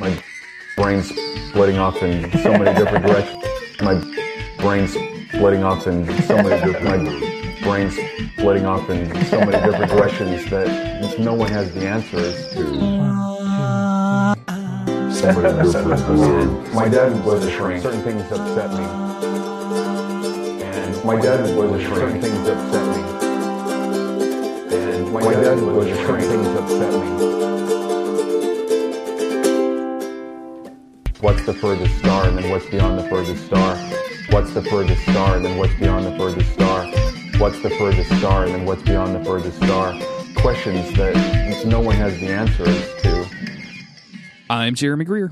My brain's splitting off in so many different directions. My brain's splitting off in so many different. My brain's splitting off in so many different directions that no one has the answers to. My dad was a shrink. Certain things upset me. And my dad was a shrink. Certain things upset me. And my, dad, was a shrink. Certain Things upset me. What's the furthest star and then what's beyond the furthest star? What's the furthest star and then what's beyond the furthest star? What's the furthest star and then what's beyond the furthest star? Questions that no one has the answers to. I'm Jeremy Greer.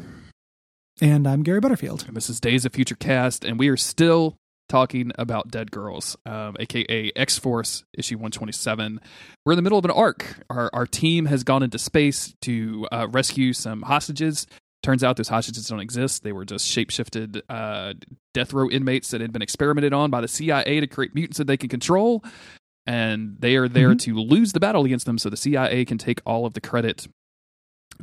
And I'm Gary Butterfield. And this is Days of Future Cast, and we are still talking about Dead Girls, um, aka X Force issue 127. We're in the middle of an arc. Our, our team has gone into space to uh, rescue some hostages. Turns out those hostages don't exist. They were just shapeshifted uh, death row inmates that had been experimented on by the CIA to create mutants that they can control. And they are there mm-hmm. to lose the battle against them so the CIA can take all of the credit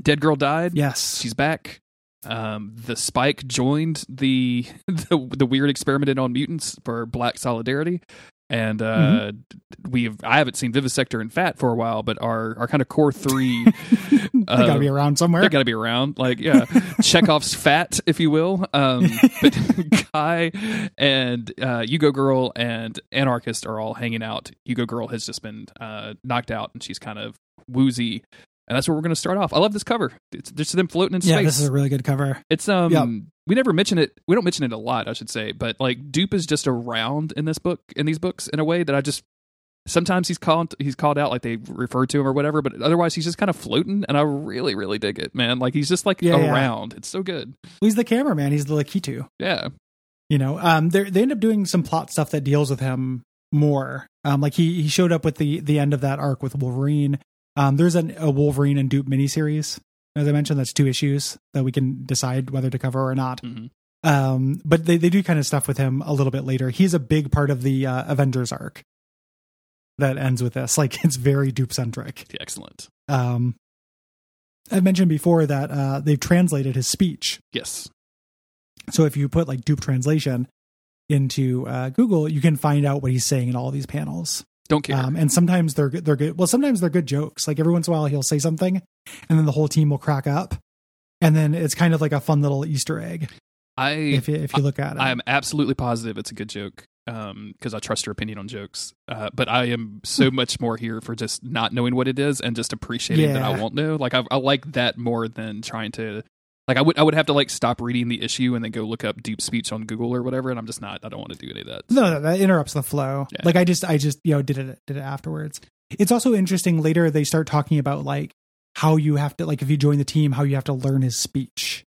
Dead Girl died. Yes, she's back. Um, the Spike joined the, the the weird experimented on mutants for Black Solidarity, and uh, mm-hmm. we've I haven't seen Vivisector and Fat for a while, but our our kind of core three, they uh, gotta be around somewhere. They gotta be around, like yeah, Chekhov's Fat, if you will. Um, but Guy and uh, U-Go Girl and Anarchist are all hanging out. U-Go Girl has just been uh, knocked out, and she's kind of woozy and that's where we're going to start off. I love this cover. It's just them floating in space. Yeah, this is a really good cover. It's um, yep. we never mention it. We don't mention it a lot, I should say. But like, Doop is just around in this book, in these books, in a way that I just sometimes he's called he's called out like they refer to him or whatever. But otherwise, he's just kind of floating, and I really, really dig it, man. Like he's just like yeah, around. Yeah. It's so good. He's the cameraman. He's the Lakitu. Yeah. You know, um, they they end up doing some plot stuff that deals with him more. Um, like he he showed up with the the end of that arc with Wolverine um, there's an, a Wolverine and Doop miniseries. As I mentioned, that's two issues that we can decide whether to cover or not. Mm-hmm. Um, but they, they do kind of stuff with him a little bit later. He's a big part of the uh, Avengers arc that ends with this. Like it's very Doop centric. Excellent. Um, I mentioned before that uh, they've translated his speech. Yes. So if you put like Doop translation into uh, Google, you can find out what he's saying in all these panels. Don't care. Um, and sometimes they're they're good. Well, sometimes they're good jokes. Like every once in a while, he'll say something, and then the whole team will crack up, and then it's kind of like a fun little Easter egg. I if you, if you look at it, I am absolutely positive it's a good joke because um, I trust your opinion on jokes. Uh, but I am so much more here for just not knowing what it is and just appreciating yeah. that I won't know. Like I, I like that more than trying to like I would I would have to like stop reading the issue and then go look up deep speech on Google or whatever, and I'm just not. I don't want to do any of that. No, no that interrupts the flow. Yeah. Like I just I just you know did it did it afterwards. It's also interesting later they start talking about like how you have to like if you join the team how you have to learn his speech.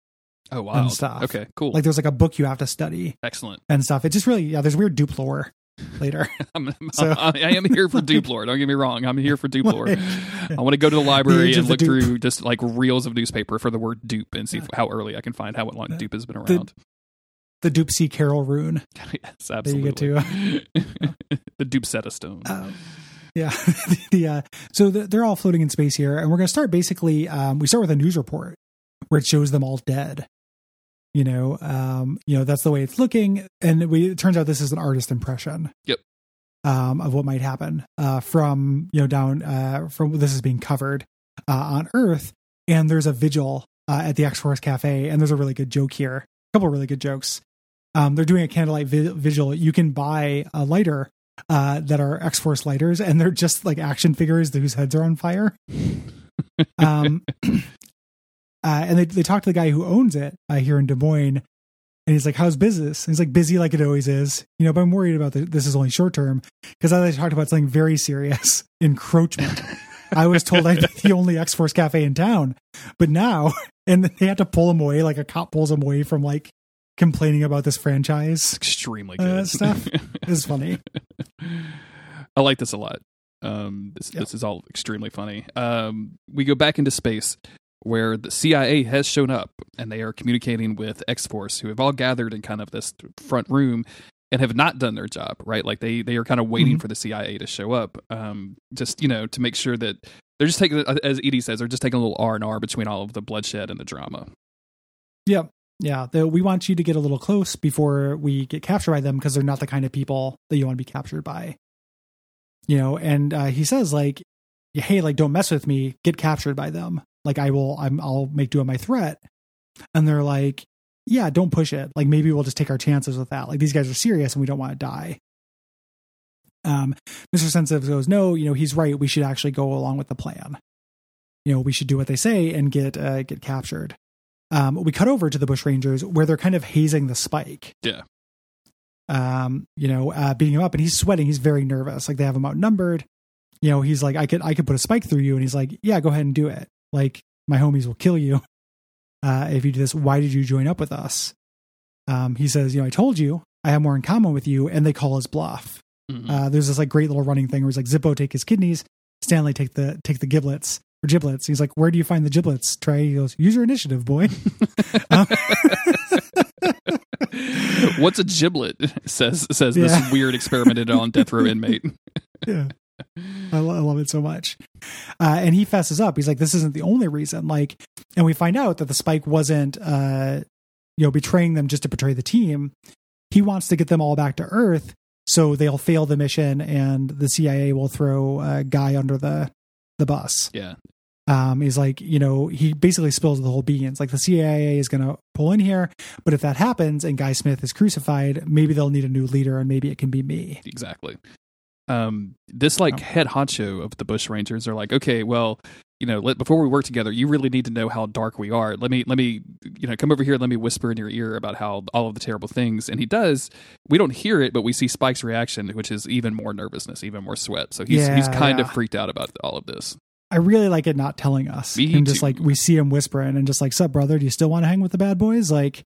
Oh wow! And stuff. Okay, cool. Like there's like a book you have to study. Excellent. And stuff. It's just really yeah. There's weird Doop lore later. I'm, so. I, I am here for Doop lore. Don't get me wrong. I'm here for Duplore. I want to go to the library the and look through just like reels of newspaper for the word Doop and see how early I can find how long Doop has been around. The, the Doop C. carol rune. yes, absolutely. the Doop Seta Stone. Um, yeah. the, uh, so the, they're all floating in space here. And we're going to start basically, um, we start with a news report where it shows them all dead you know um you know that's the way it's looking. And we, it turns out this is an artist impression. Yep. Um of what might happen uh from you know down uh from this is being covered uh on earth. And there's a vigil uh, at the x-force cafe. And there's a really good joke here. A couple really good jokes. Um they're doing a candlelight vi- vigil. You can buy a lighter uh that are x-force lighters. And they're just like action figures whose heads are on fire. Um uh, and they they talk to the guy who owns it uh, here in Des Moines, and he's like, "How's business?" And he's like, "Busy like it always is, you know." But I'm worried about the, this is only short term because I talked about something very serious: encroachment. I was told I'd be the only X Force cafe in town, but now, and they had to pull him away, like a cop pulls him away from like complaining about this franchise. Extremely uh, good uh, stuff. is funny. I like this a lot. Um, this, yep. this is all extremely funny. Um, we go back into space where the CIA has shown up and they are communicating with X Force, who have all gathered in kind of this front room and have not done their job, right? Like they they are kind of waiting mm-hmm. for the CIA to show up, um, just you know to make sure that they're just taking, as Edie says, they're just taking a little R and R between all of the bloodshed and the drama. Yep. Yeah. The, we want you to get a little close before we get captured by them because they're not the kind of people that you want to be captured by. You know, and uh, he says like, "Hey, like, don't mess with me. Get captured by them. Like, I will. I'm. I'll make do on my threat." And they're like, "Yeah, don't push it. Like, maybe we'll just take our chances with that. Like, these guys are serious, and we don't want to die." Um, Mr. Sensitive goes, "No, you know, he's right. We should actually go along with the plan. You know, we should do what they say and get uh, get captured." Um, we cut over to the Bush Rangers where they're kind of hazing the Spike. Yeah. Um, you know, uh, beating him up, and he's sweating. He's very nervous. Like they have him outnumbered. You know, he's like, "I could, I could put a spike through you," and he's like, "Yeah, go ahead and do it. Like my homies will kill you uh, if you do this. Why did you join up with us?" Um, he says, "You know, I told you I have more in common with you," and they call his bluff. Mhm. Uh, there's this like great little running thing where he's like, Zippo take his kidneys, Stanley take the take the giblets or giblets. He's like, where do you find the giblets? Trey he goes, use your initiative, boy. Um, What's a giblet? Says says Yeah. this weird experimented on death row inmate. yeah. I, lo- I love it so much. Uh, and he fesses up. He's like, this isn't the only reason. Like, and we find out that the spike wasn't, uh, you know, betraying them just to betray the team. He wants to get them all back to Earth so they'll fail the mission and the CIA will throw a guy under the the bus. Yeah. Um, he's like, you know, he basically spills the whole beans. Like the CIA is going to pull in here, but if that happens and Guy Smith is crucified, maybe they'll need a new leader, and maybe it can be me. Exactly. Um, this like Oh. head honcho of the Bush Rangers are like, okay, well, you know, let, before we work together, you really need to know how dark we are. Let me, let me, you know, come over here. Let me whisper in your ear about how all of the terrible things. And he does. We don't hear it, but we see Spike's reaction, which is even more nervousness, even more sweat. So he's he's kind yeah. of freaked out about all of this. I really like it not telling us, Me and just too. like we see him whispering and just like, "Sup, brother? Do you still want to hang with the bad boys?" Like,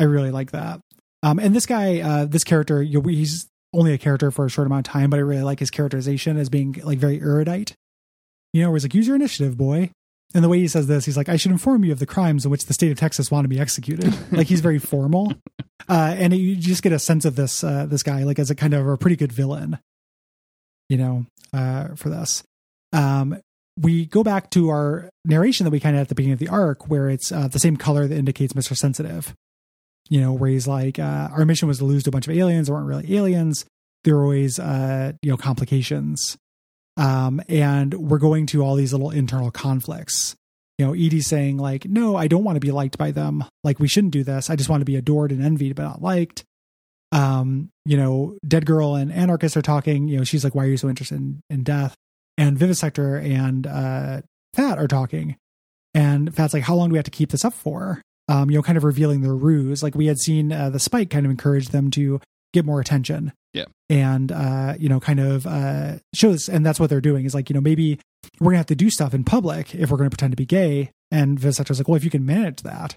I really like that. Um, and this guy, uh, this character, you know, he's only a character for a short amount of time, but I really like his characterization as being like very erudite. You know, where he's like, "Use your initiative, boy." And the way he says this, he's like, "I should inform you of the crimes in which the state of Texas want to be executed." like he's very formal, uh, and you just get a sense of this uh, this guy like as a kind of a pretty good villain. You know, uh, for this. Um, we go back to our narration that we kind of had at the beginning of the arc, where it's uh, the same color that indicates Mr. Sensitive. You know, where he's like, uh, our mission was to lose to a bunch of aliens. There weren't really aliens. There were always, uh, you know, complications. Um, and we're going to all these little internal conflicts. You know, Edie's saying like, no, I don't want to be liked by them. Like, we shouldn't do this. I just want to be adored and envied, but not liked. Um, you know, Dead Girl and Anarchist are talking. You know, she's like, why are you so interested in, in death? and Vivisector and uh, Fat are talking, and Fat's like, "How long do we have to keep this up for?" Um, you know, kind of revealing their ruse. Like we had seen uh, the Spike kind of encourage them to get more attention. Yeah. and uh, you know, kind of uh, this, and that's what they're doing. Is like, you know, maybe we're gonna have to do stuff in public if we're gonna pretend to be gay. And Vivisector's like, "Well, if you can manage that,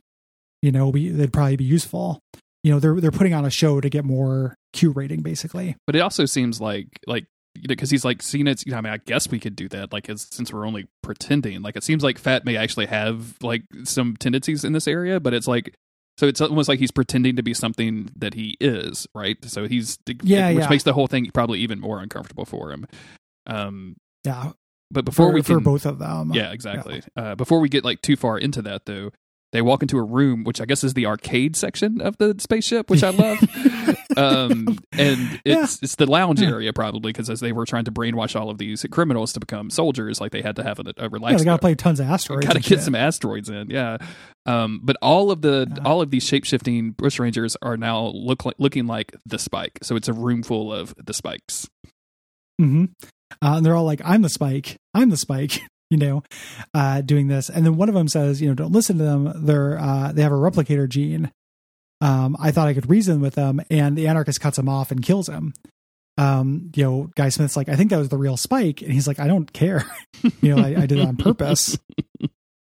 you know, we they'd probably be useful." You know, they're they're putting on a show to get more Q rating, basically. But it also seems like like because he's like seen it. You know, I mean, I guess we could do that. Like, as, since we're only pretending, like it seems like Fat may actually have like some tendencies in this area, but it's like. So it's almost like he's pretending to be something that he is, right? So he's Yeah, which yeah. makes the whole thing probably even more uncomfortable for him. Um, Yeah, but before for, we for both of them. yeah, exactly. Uh, before we get like too far into that, though, they walk into a room, which I guess is the arcade section of the spaceship, which I love. um, and it's it's the lounge Yeah. area probably because as they were trying to brainwash all of these criminals to become soldiers, like they had to have a, a Yeah, relaxed. they got to play tons of asteroids. Got to get shit. some asteroids in, yeah. Um, but all of the Yeah. all of these shape shifting bush rangers are now look like, looking like the spike. So it's a room full of the spikes. hmm Uh, and they're all like, "I'm the Spike. I'm the Spike." You know, uh, doing this, and then one of them says, "You know, don't listen to them. They're uh, they have a replicator gene." Um, I thought I could reason with them, and the anarchist cuts him off and kills him. Um, you know, Guy Smith's like, "I think that was the real Spike," and he's like, "I don't care. you know, I, I did it on purpose."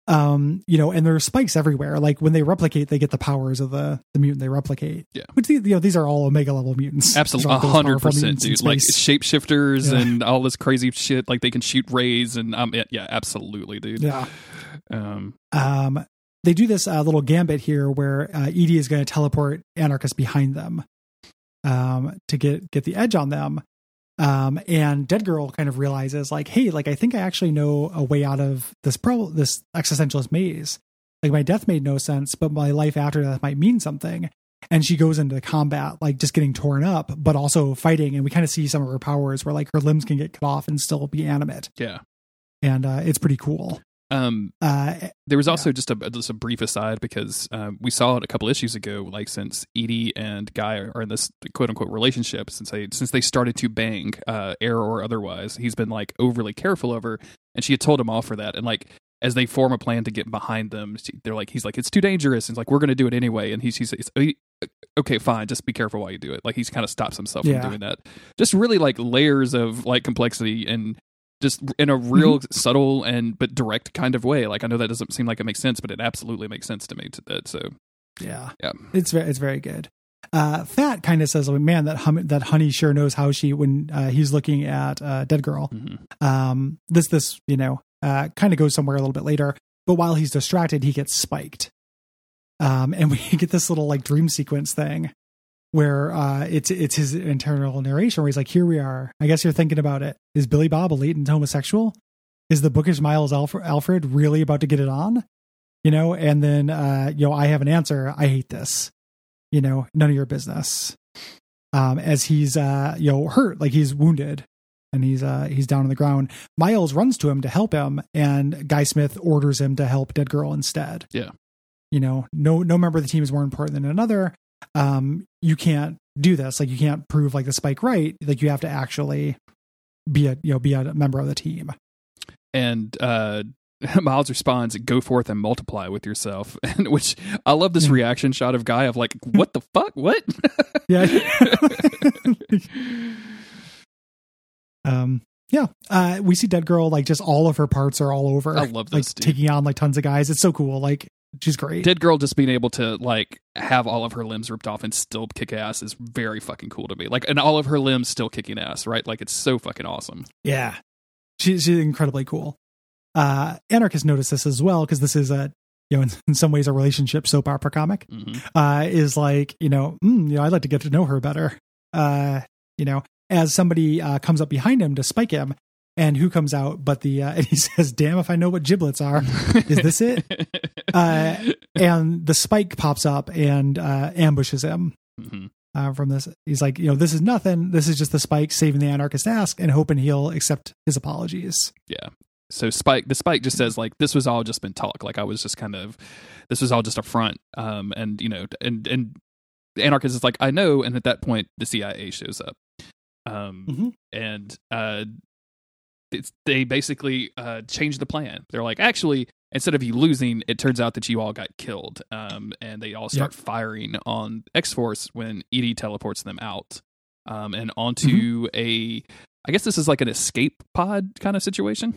Um, you know, and there are spikes everywhere. Like when they replicate, they get the powers of the the mutant they replicate. Yeah. which you know these are all omega level mutants. Absolutely, a hundred percent, dude. Like shapeshifters Yeah. and all this crazy shit. Like they can shoot rays and um, yeah, yeah, absolutely, dude. yeah. Um, um, they do this uh, little gambit here where uh, Edie is going to teleport Anarchist behind them um, to get get the edge on them. Um, and Dead Girl kind of realizes, like, hey, like I think I actually know a way out of this pro this existentialist maze. Like my death made no sense, but my life after death might mean something. And she goes into combat, like just getting torn up, but also fighting. And we kind of see some of her powers where like her limbs can get cut off and still be animate. Yeah. And uh, it's pretty cool. Um, Uh, there was also just a just a brief aside because um, we saw it a couple issues ago. Like since Edie and Guy are, in this quote unquote relationship, since they since they started to bang, uh, air or otherwise, he's been like overly careful of her, and she had told him off for that. And like as they form a plan to get behind them, they're like, he's like, it's too dangerous. And he's like, we're going to do it anyway. And he's he's, he's okay, fine, just be careful while you do it. Like he's kind of stops himself Yeah. from doing that. Just really like layers of like complexity and just in a real Mm-hmm. subtle and but direct kind of way. Like I know that doesn't seem like it makes sense, but it absolutely makes sense to me. To that, so yeah, yeah, it's very, it's very good. Uh, Fat kind of says, like, "Man, that hum- that Honey sure knows how she." When uh, he's looking at uh, Dead Girl, Mhm. um, this this you know uh, kind of goes somewhere a little bit later. But while he's distracted, he gets spiked, um, and we get this little like dream sequence thing where uh, it's it's his internal narration where he's like, "Here we are. I guess you're thinking about it. Is Billy Bob a latent homosexual? Is the bookish Miles Alf- Alfred really about to get it on? You know?" And then uh, you know, I have an answer. I hate this. You know, none of your business. Um, as he's uh, you know hurt, like he's wounded, and he's uh he's down on the ground. Miles runs to him to help him, and Guy Smith orders him to help Dead Girl instead. Yeah. You know, no no member of the team is more important than another. Um, you can't do this. Like you can't prove like the spike right. Like you have to actually be a you know be a member of the team. and uh, Miles responds, "Go forth and multiply with yourself." And which I love this reaction shot of Guy of like, "What the fuck? What?" Yeah. um. Yeah. Uh, we see Dead Girl like just all of her parts are all over. I love like dude. taking on like tons of guys. It's so cool. Like she's great. Dead girl just being able to like have all of her limbs ripped off and still kick ass is very fucking cool to me. Like, and all of her limbs still kicking ass, right? Like, it's so fucking awesome. Yeah. She, she's incredibly cool. Uh, Anarchist noticed this as well because this is a, you know, in, in some ways a relationship soap opera comic. hmm Uh, is like, you know, mm, you know, I'd like to get to know her better. Uh, you know, as somebody uh, comes up behind him to spike him, and who comes out but the, uh, and he says, "Damn if I know what giblets are." Is this it? Uh, and the spike pops up and uh, ambushes him. hmm uh, from this. He's like, you know, this is nothing. This is just the Spike saving the anarchist ask and hoping he'll accept his apologies. Yeah. So Spike, the Spike just says like this was all just been talk. Like I was just kind of, this was all just a front. Um, and you know, and and the anarchist is like I know, and at that point the CIA shows up. Um, Mhm. and uh, they basically uh change the plan. They're like, actually, instead of you losing, it turns out that you all got killed. Um, and they all start firing on X Force when Edie teleports them out. Um, and onto a, I guess this is like an escape pod kind of situation.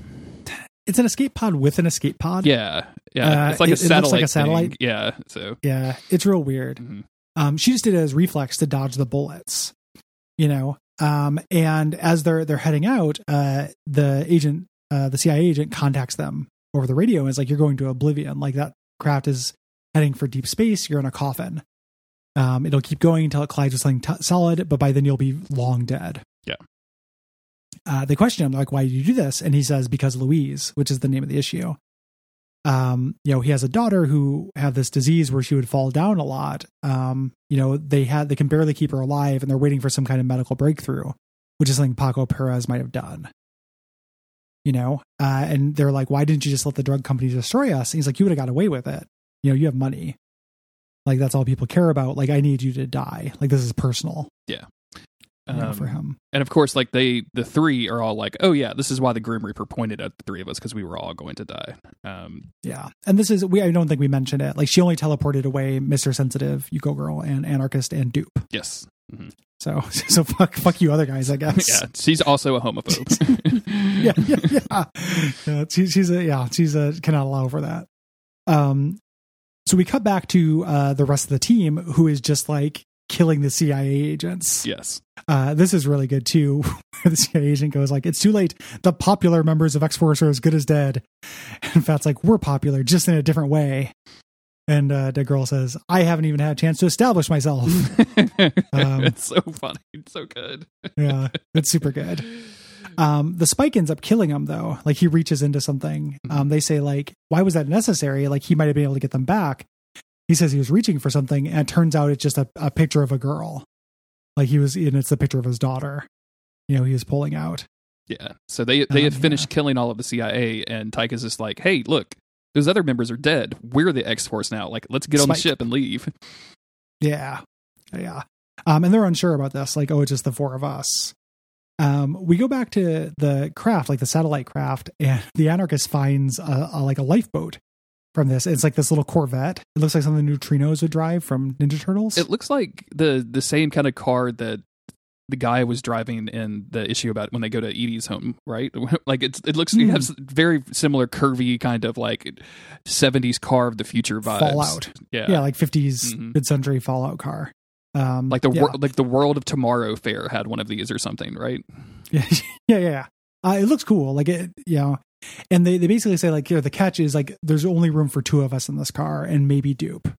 It's an escape pod with an escape pod. Yeah, yeah. Uh, it's like it- a it looks like satellite. a satellite. thing. Yeah. So. Yeah, it's real weird. mhm. Um, she just did it as reflex to dodge the bullets, you know. Um, and as they're they're heading out, uh, the agent, uh, the CIA agent, contacts them over the radio and is like, "You're going to oblivion. Like that craft is heading for deep space. You're in a coffin. Um, it'll keep going until it collides with something t- solid, but by then you'll be long dead." Yeah. Uh, they question him like, "Why did you do this?" And he says, "Because Louise, which is the name of the issue." Um you know he has a daughter who had this disease where she would fall down a lot. Um you know they had they can barely keep her alive and they're waiting for some kind of medical breakthrough which is something paco perez might have done. You know uh and they're like why didn't you just let the drug company destroy us? And he's like you would have got away with it. You know you have money. Like that's all people care about. Like i need you to die. Like this is personal you know, Um, for him And of course, like they, the three are all like, "Oh yeah, this is why the Grim Reaper pointed at the three of us because we were all going to die." Um, Yeah. And this is we I don't think we mentioned it. Like she only teleported away Mr. Sensitive, U-Go Girl, and Anarchist and Doop. yes, Mhm. So so fuck fuck you other guys, I guess. yeah, she's also a homophobe. yeah, yeah, yeah. yeah she, she's a yeah, she's a cannot allow for that. Um so we cut back to uh the rest of the team who is just like killing the CIA agents. yes. Uh this is really good too. the CIA agent goes like, It's too late. The popular members of X Force are as good as dead. And Fat's like, We're popular, just in a different way. And uh Dead Girl says, I haven't even had a chance to establish myself. Um, it's so funny. It's so good. yeah, it's super good. Um, the spike ends up killing him though. Like he reaches into something. Um, they say like, why was that necessary? Like he might have been able to get them back. He says he was reaching for something, and it turns out it's just a, a picture of a girl. Like he was, and it's the picture of his daughter. You know, he was pulling out. Yeah. So they they Um, have finished yeah. killing all of the CIA, and tyke is just like, "Hey, look, those other members are dead. We're the X Force now. Like, let's get on the ship and leave." Yeah. Yeah. Um, and they're unsure about this. Like, oh, it's just the four of us. Um, we go back to the craft, like the satellite craft, and the anarchist finds a, a like a lifeboat from this. It's like this little Corvette. It looks like something the neutrinos would drive from Ninja Turtles. It looks like the the same kind of car that the guy was driving in the issue about when they go to Edie's home, right? like it's it looks it Hmm. has very similar curvy kind of like seventies car of the future vibes. Fallout. Yeah. yeah, like 50s Mhm. mid-century Fallout car. Um, Like the yeah. wor- like the World of Tomorrow fair had one of these or something, right? yeah, yeah, yeah. yeah. Uh, it looks cool. Like it, you know, and they, they basically say like, here, the catch is like, there's only room for two of us in this car and maybe Doop,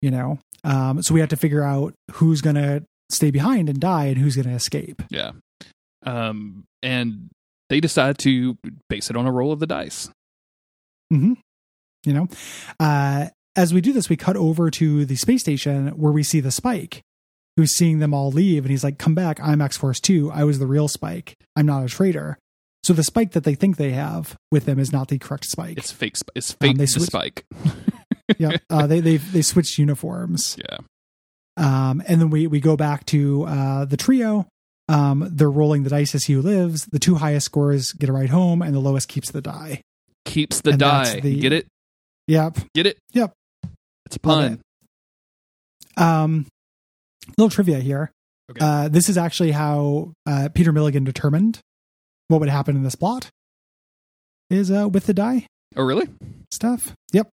you know? Um, so we have to figure out who's going to stay behind and die and who's going to escape. Yeah. Um and they decide to base it on a roll of the dice. hmm You know, uh, as we do this, we cut over to the space station where we see the Spike, who's seeing them all leave, and he's like, "Come back! I'm X Force Two. I was the real Spike. I'm not a traitor." So the Spike that they think they have with them is not the correct Spike. It's fake sp- it's fake Um, they the switch- spike. yeah, uh, they they they switched uniforms. Yeah. Um, and then we we go back to uh, the trio. Um, they're rolling the dice as who lives. The two highest scores get a ride home, and the lowest keeps the die. Keeps the And die. the- Get it? Yep. Get it? Yep. It's a pun. Um, little trivia here. Okay. Uh, this is actually how uh, Peter Milligan determined what would happen in this plot. Is uh, with the die Oh really? stuff. Yep.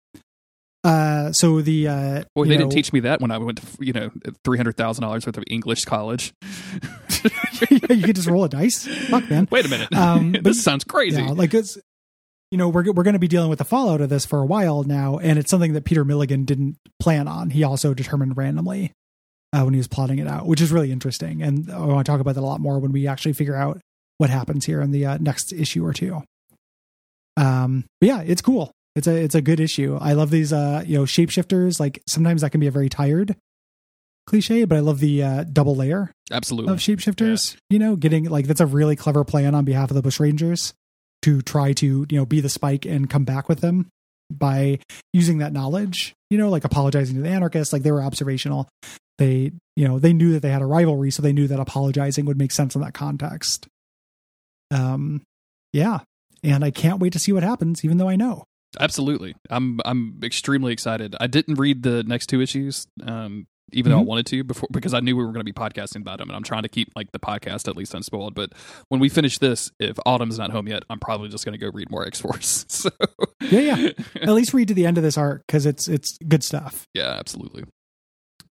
Uh, so the uh, you they know- didn't teach me that when I went to you know three hundred thousand dollars worth of English college. you could just roll a dice. Fuck man. Wait a minute, Um, but- this sounds crazy. Yeah, like it's you know we're we're going to be dealing with the fallout of this for a while now, and it's something that Peter Milligan didn't plan on. He also determined randomly uh, when he was plotting it out, which is really interesting. And I want to talk about that a lot more when we actually figure out what happens here in the uh, next issue or two. Um, but yeah, it's cool. It's a it's a good issue. I love these uh you know shapeshifters. Like sometimes that can be a very tired cliche, but I love the uh, double layer Absolutely. of shapeshifters. You know, getting like that's a really clever plan on behalf of the Bush Rangers to try to you know be the spike and come back with them by using that knowledge. You know, like apologizing to the anarchists. Like they were observational. They you know they knew that they had a rivalry, so they knew that apologizing would make sense in that context. Um, yeah, and I can't wait to see what happens. Even though I know. Absolutely. I'm I'm extremely excited. I didn't read the next two issues, um, even though I Mhm. wanted to before because I knew we were going to be podcasting about them, and I'm trying to keep like the podcast at least unspoiled. But when we finish this, if Autumn's not home yet, I'm probably just going to go read more X Force. So Yeah, yeah. At least read to the end of this arc because it's it's good stuff. yeah, absolutely.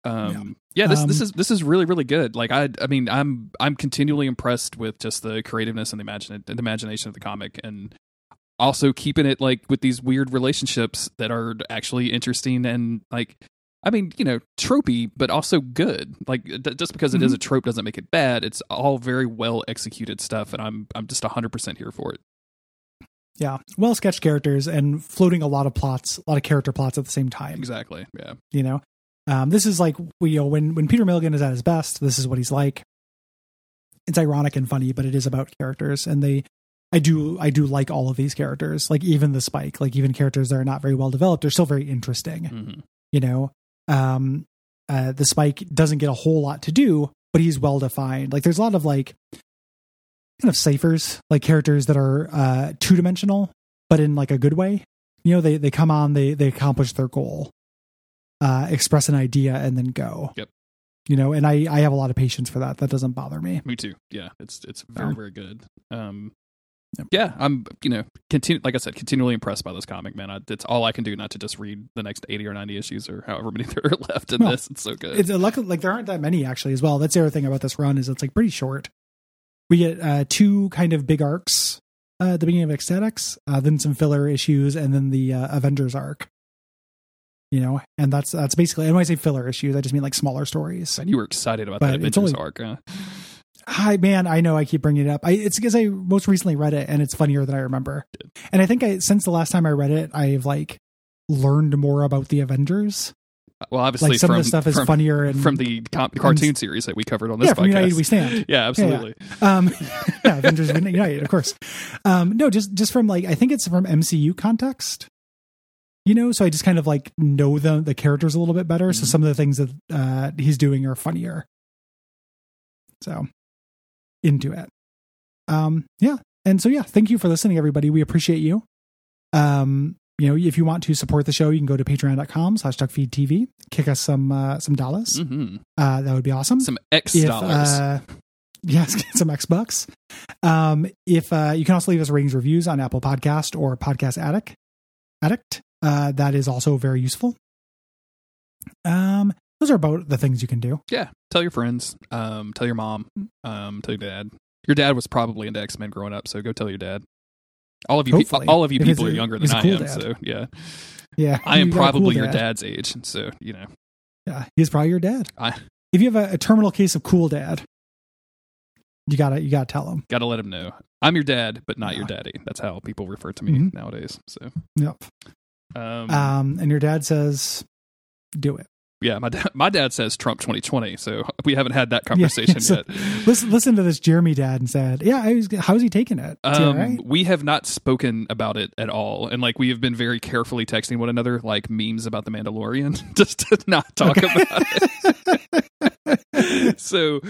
Um, yeah, this this Um, is this is really really good. Like I I mean I'm I'm continually impressed with just the creativeness and the imagine the imagination of the comic and also keeping it like with these weird relationships that are actually interesting and like I mean, you know, tropey, but also good. Like d- just because it is a trope doesn't make it bad. It's all very well executed stuff, and I'm I'm just hundred percent here for it. Yeah, well sketched characters and floating a lot of plots, a lot of character plots at the same time. Exactly. Yeah. you know um, this is like we you know when when peter milligan is at his best this is what he's like. It's ironic and funny but it is about characters and they i do i do like all of these characters like even the spike like even characters that are not very well developed are still very interesting hmm you know? Um uh the spike doesn't get a whole lot to do but he's well defined like there's a lot of like kind of ciphers like characters that are uh two dimensional but in like a good way. You know they they come on they they accomplish their goal uh express an idea and then go Yep. you know and i i have a lot of patience for that that doesn't bother me Me too. Yeah, it's it's very very good. Um, Yep. yeah, I'm you know continue like I said, continually impressed by this comic, man. I, it's all I can do not to just read the next eighty or ninety issues or however many there are left in Well, this. It's so good. it's a luck like there aren't that many actually as well that's the other thing about this run is it's like pretty short we get uh two kind of big arcs uh, at the beginning of X-Statix uh then some filler issues and then the uh, avengers arc you know and that's that's basically and when i say filler issues i just mean like smaller stories and you were excited about but that Avengers only- arc, huh? Hi, man. I know I keep bringing it up. I, it's because I most recently read it and it's funnier than I remember. And I think I since the last time I read it, I've like learned more about the Avengers. Well, obviously, Like some from, of the stuff is from, funnier and from the com- cartoon series that we covered on this yeah, from podcast. United We Stand. yeah, absolutely. Um, yeah, Avengers United, of course. Um, no, just just from like I think it's from MCU context. You know, so I just kind of like know the the characters a little bit better. So Mhm. some of the things that uh, he's doing are funnier. So into it. Um, yeah, and so yeah, thank you for listening, everybody. We appreciate you. Um, you know, if you want to support the show, you can go to patreon.com slash duckfeedtv, kick us some uh, some dollars. hmm Uh, that would be awesome Some X if, dollars. Uh, yes, some X bucks. Um, if uh, you can also leave us ratings reviews on Apple Podcast or Podcast Addict, Addict, uh, that is also very useful. Um, those are about the things you can do. yeah, tell your friends. Um, tell your mom. Um, tell your dad. Your dad was probably into X Men growing up, so go tell your dad. All of you, pe- all of you people are younger than I cool am. dad. So yeah, Yeah, I am a cool probably your dad. dad's age, so you know. Yeah, he's probably your dad. I- if you have a, a terminal case of cool dad, you gotta you gotta tell him. Got to let him know I'm your dad, but not your daddy. That's how people refer to me Mhm. nowadays. So, Yep. Um, Um, and your dad says, "Do it." yeah, my dad, my dad says Trump 2020, so we haven't had that conversation so- yet. Listen, listen to this Jeremy dad and said, "Yeah, I was, how's he taking it? Um, right?" We have not spoken about it at all, and like we have been very carefully texting one another, like memes about the Mandalorian, just to not talk Okay. about it. so,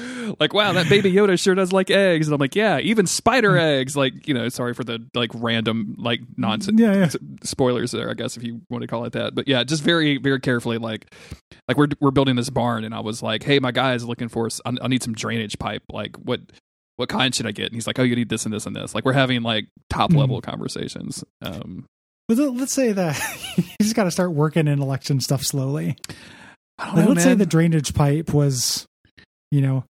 like, wow, that baby Yoda sure does like eggs, and I'm like, yeah, even spider eggs. Like, you know, sorry for the like random like nonsense Yeah, yeah. spoilers there, I guess if you want to call it that. But yeah, just very very carefully, like like we're we're building this barn, and I was like, hey, my guy is looking for, I need some drainage pipe. Like, what what kind should I get? And he's like, oh, you need this and this and this. Like, we're having like top Hmm. level conversations. Um, But let- let's say that you just got to start working in election stuff slowly. Like, know, let's say the drainage pipe was, you know,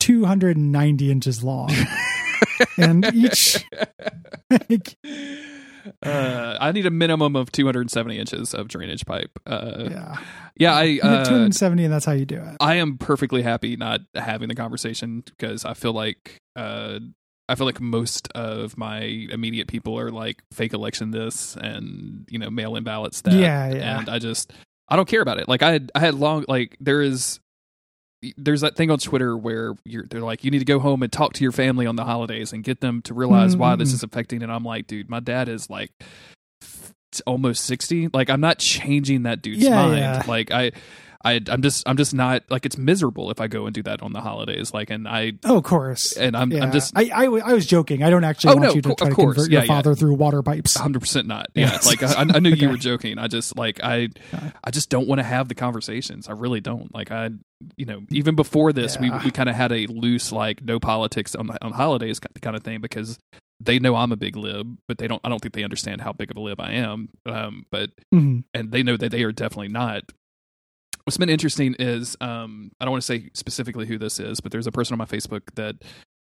290 inches long, and each. like, uh, I need a minimum of 270 inches of drainage pipe. Uh, yeah, yeah, I uh, 270, and that's how you do it. I am perfectly happy not having the conversation because I feel like uh, I feel like most of my immediate people are like fake election this and you know mail in ballots that. Yeah, yeah. And I just I don't care about it. Like I had I had long like there is there's that thing on Twitter where you're they're like you need to go home and talk to your family on the holidays and get them to realize why this Mm. is affecting and I'm like dude my dad is like f- almost 60 like I'm not changing that dude's Yeah, mind yeah. like I I I'm just I'm just not like it's miserable if I go and do that on the holidays like and I Oh, of course. and I'm yeah. I'm just I, I, I was joking. I don't actually Oh, want no, you to co- try to course. convert Yeah, your yeah. father through water pipes. 100% not yeah like I, I knew you were joking I just like I I just don't want to have the conversations I really don't like I you know even before this Yeah. we we kind of had a loose like no politics on on holidays kind of thing because they know I'm a big lib but they don't I don't think they understand how big of a lib I am um but Mhm. and they know that they are definitely not. What's been interesting is um, I don't want to say specifically who this is, but there's a person on my Facebook that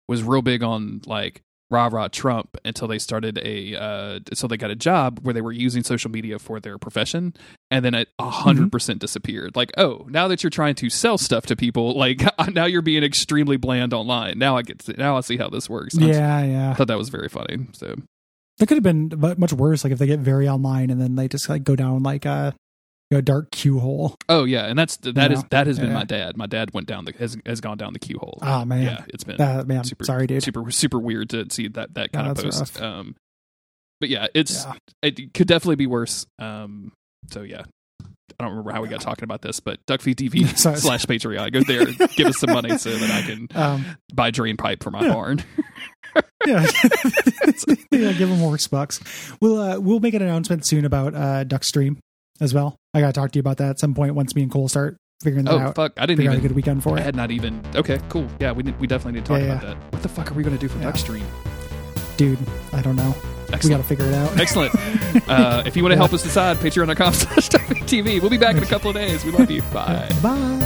was real big on like rah rah Trump until they started a uh, until they got a job where they were using social media for their profession, and then it a hundred percent disappeared. Like, oh, now that you're trying to sell stuff to people, like now you're being extremely bland online. Now I get to, now I see how this works. And I just- Yeah, yeah. I thought that was very funny. So That could have been much worse. Like if they get very online and then they just like go down like a, you know, dark Q hole. Oh yeah, and that's that is Yeah. that has been Yeah. my dad. My dad went down the has has gone down the Q hole. Oh man, yeah, it's been that man. super- sorry, dude. super super weird to see that that kind Yeah, of post. rough. Um, but yeah, it's Yeah. it could definitely be worse. Um, so yeah, I don't remember how we got talking about this, but Duckfeed TV slash Patreon. Go there, give us some money so that I can Um, buy drain pipe for my Yeah. barn. yeah, yeah. Give them more bucks. We'll uh, we'll make an announcement soon about uh, Duckstream as well. I gotta talk to you about that at some point once me and Cole start figuring that oh out. fuck, I didn't out a even. good weekend for I it, had not even. Okay, cool. Yeah, we need, we definitely need to talk Yeah, about that. What the fuck are we gonna do for Yeah. Duckstream? dude. I don't know. We gotta figure it out. Excellent. Uh, if you want to help us decide, patreon.com slash TV. We'll be back in a couple of days. We love you. Bye. Bye.